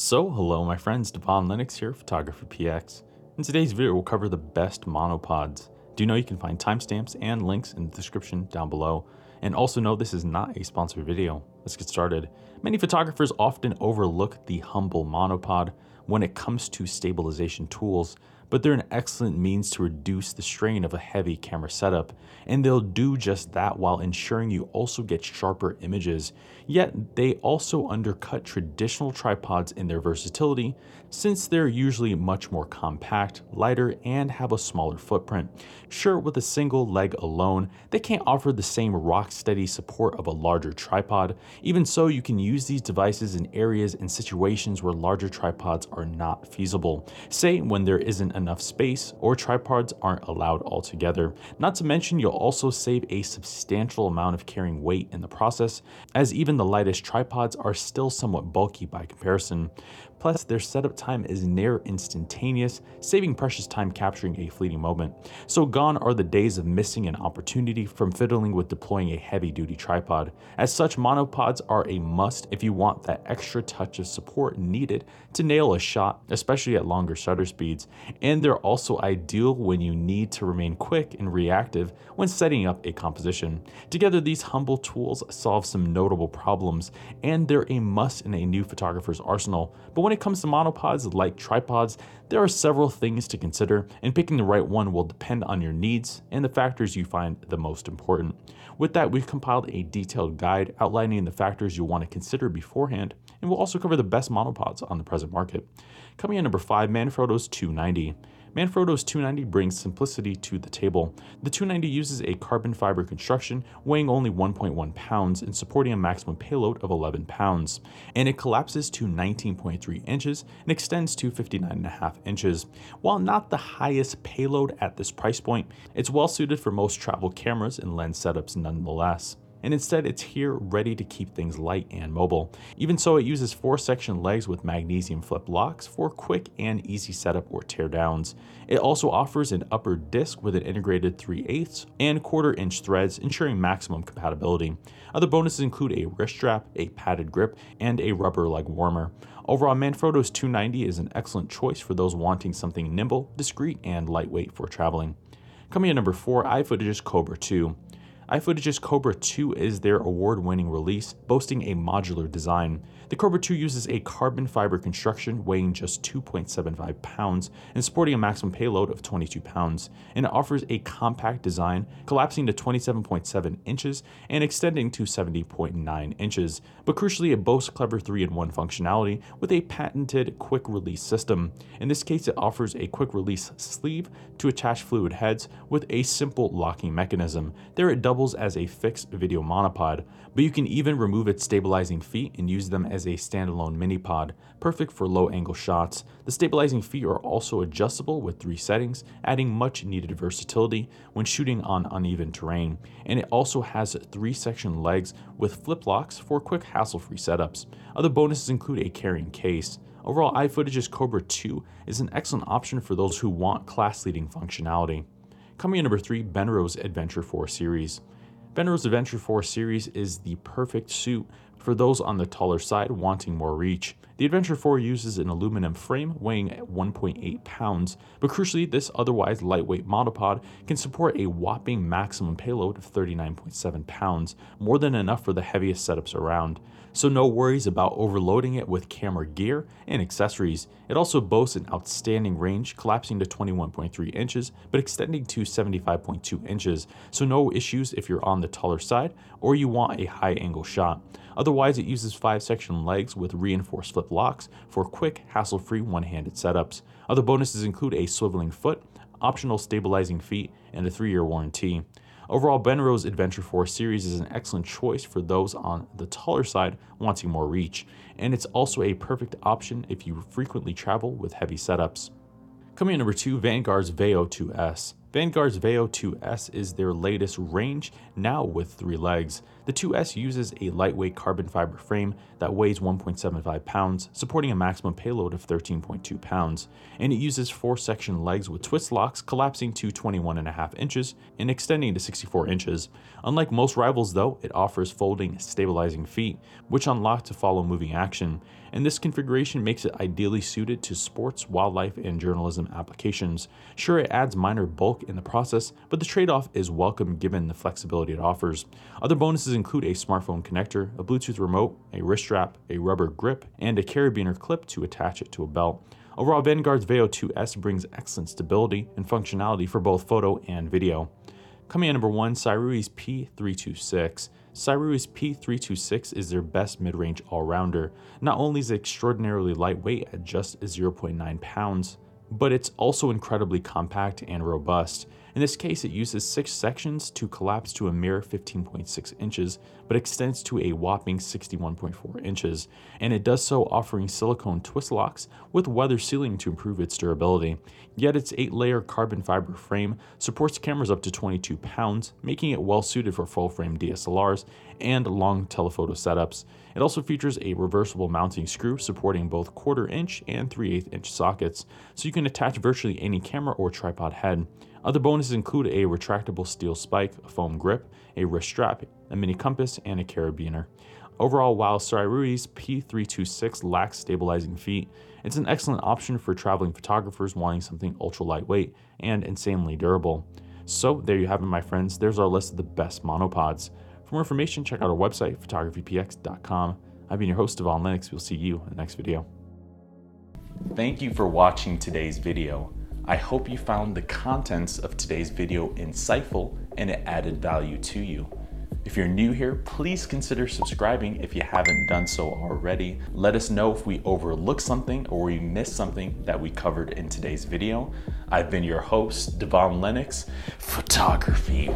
So, hello my friends, Devon Lennox here, Photography PX. In today's video, we'll cover the best monopods. Do know you can find timestamps and links in the description down below. And also know this is not a sponsored video. Let's get started. Many photographers often overlook the humble monopod when it comes to stabilization tools, but they're an excellent means to reduce the strain of a heavy camera setup, and they'll do just that while ensuring you also get sharper images. Yet, they also undercut traditional tripods in their versatility, since they're usually much more compact, lighter, and have a smaller footprint. Sure, with a single leg alone, they can't offer the same rock steady support of a larger tripod. Even so, you can use these devices in areas and situations where larger tripods are not feasible. Say when there isn't enough space or tripods aren't allowed altogether. Not to mention, you'll also save a substantial amount of carrying weight in the process, as even the lightest tripods are still somewhat bulky by comparison. Plus, their setup time is near instantaneous, saving precious time capturing a fleeting moment. So, gone are the days of missing an opportunity from fiddling with deploying a heavy duty tripod. As such, monopods are a must if you want that extra touch of support needed to nail a shot, especially at longer shutter speeds. And they're also ideal when you need to remain quick and reactive when setting up a composition. Together, these humble tools solve some notable problems, and they're a must in a new photographer's arsenal. But when it comes to monopods like tripods, there are several things to consider, and picking the right one will depend on your needs and the factors you find the most important. With that, we've compiled a detailed guide outlining the factors you'll want to consider beforehand, and we'll also cover the best monopods on the present market. Coming in number 5, Manfrotto's 290. Manfrotto's 290 brings simplicity to the table. The 290 uses a carbon fiber construction weighing only 1.1 pounds and supporting a maximum payload of 11 pounds, and it collapses to 19.3 inches and extends to 59.5 inches. While not the highest payload at this price point, it's well suited for most travel cameras and lens setups nonetheless and instead it's here ready to keep things light and mobile. Even so, it uses four section legs with magnesium flip locks for quick and easy setup or teardowns. It also offers an upper disc with an integrated 3 8 and quarter inch threads, ensuring maximum compatibility. Other bonuses include a wrist strap, a padded grip, and a rubber leg warmer. Overall, Manfrotto's 290 is an excellent choice for those wanting something nimble, discreet, and lightweight for traveling. Coming in number 4, iFootage's Cobra 2 iFootage's Cobra 2 is their award winning release, boasting a modular design. The Cobra 2 uses a carbon fiber construction weighing just 2.75 pounds and sporting a maximum payload of 22 pounds, and it offers a compact design, collapsing to 27.7 inches and extending to 70.9 inches. But crucially, it boasts clever 3 in 1 functionality with a patented quick release system. In this case, it offers a quick release sleeve to attach fluid heads with a simple locking mechanism. There, it doubles as a fixed video monopod, but you can even remove its stabilizing feet and use them as as a standalone mini pod, perfect for low angle shots. The stabilizing feet are also adjustable with three settings, adding much needed versatility when shooting on uneven terrain. And it also has three section legs with flip locks for quick hassle free setups. Other bonuses include a carrying case. Overall, iFootage's Cobra 2 is an excellent option for those who want class leading functionality. Coming in number 3, Benro's Adventure 4 Series. Benro's Adventure 4 series is the perfect suit for those on the taller side wanting more reach. The Adventure 4 uses an aluminum frame weighing 1.8 pounds, but crucially, this otherwise lightweight monopod can support a whopping maximum payload of 39.7 pounds, more than enough for the heaviest setups around. So, no worries about overloading it with camera gear and accessories. It also boasts an outstanding range, collapsing to 21.3 inches but extending to 75.2 inches, so no issues if you're on the taller side or you want a high angle shot. Otherwise, it uses 5 section legs with reinforced flip locks for quick, hassle free one handed setups. Other bonuses include a swiveling foot, optional stabilizing feet, and a 3 year warranty. Overall, Benro's Adventure 4 series is an excellent choice for those on the taller side wanting more reach, and it's also a perfect option if you frequently travel with heavy setups. Coming in number 2, Vanguard's Veo 2S. Vanguard's Veo 2S is their latest range, now with three legs. The 2S uses a lightweight carbon fiber frame that weighs 1.75 pounds, supporting a maximum payload of 13.2 pounds, and it uses four section legs with twist locks collapsing to 21.5 inches and extending to 64 inches. Unlike most rivals, though, it offers folding, stabilizing feet, which unlock to follow moving action, and this configuration makes it ideally suited to sports, wildlife, and journalism applications. Sure, it adds minor bulk in the process, but the trade off is welcome given the flexibility it offers. Other bonuses include a smartphone connector, a Bluetooth remote, a wrist strap, a rubber grip, and a carabiner clip to attach it to a belt. Overall, Vanguard's Veo 2S brings excellent stability and functionality for both photo and video. Coming at number one, Sirui's P326. Sirui's P326 is their best mid range all rounder. Not only is it extraordinarily lightweight at just 0.9 pounds, but it's also incredibly compact and robust. In this case, it uses six sections to collapse to a mere 15.6 inches, but extends to a whopping 61.4 inches, and it does so offering silicone twist locks with weather sealing to improve its durability. Yet its 8 layer carbon fiber frame supports cameras up to 22 pounds, making it well suited for full frame DSLRs and long telephoto setups. It also features a reversible mounting screw supporting both quarter inch and 3 8 inch sockets, so you can attach virtually any camera or tripod head. Other bonuses include a retractable steel spike, a foam grip, a wrist strap, a mini compass, and a carabiner. Overall, while Sirui's P326 lacks stabilizing feet, it's an excellent option for traveling photographers wanting something ultra lightweight and insanely durable. So, there you have it, my friends. There's our list of the best monopods. For more information, check out our website, photographypx.com. I've been your host, Devon Lennox. We'll see you in the next video. Thank you for watching today's video. I hope you found the contents of today's video insightful and it added value to you. If you're new here, please consider subscribing if you haven't done so already. Let us know if we overlooked something or we missed something that we covered in today's video. I've been your host, Devon Lennox, photography.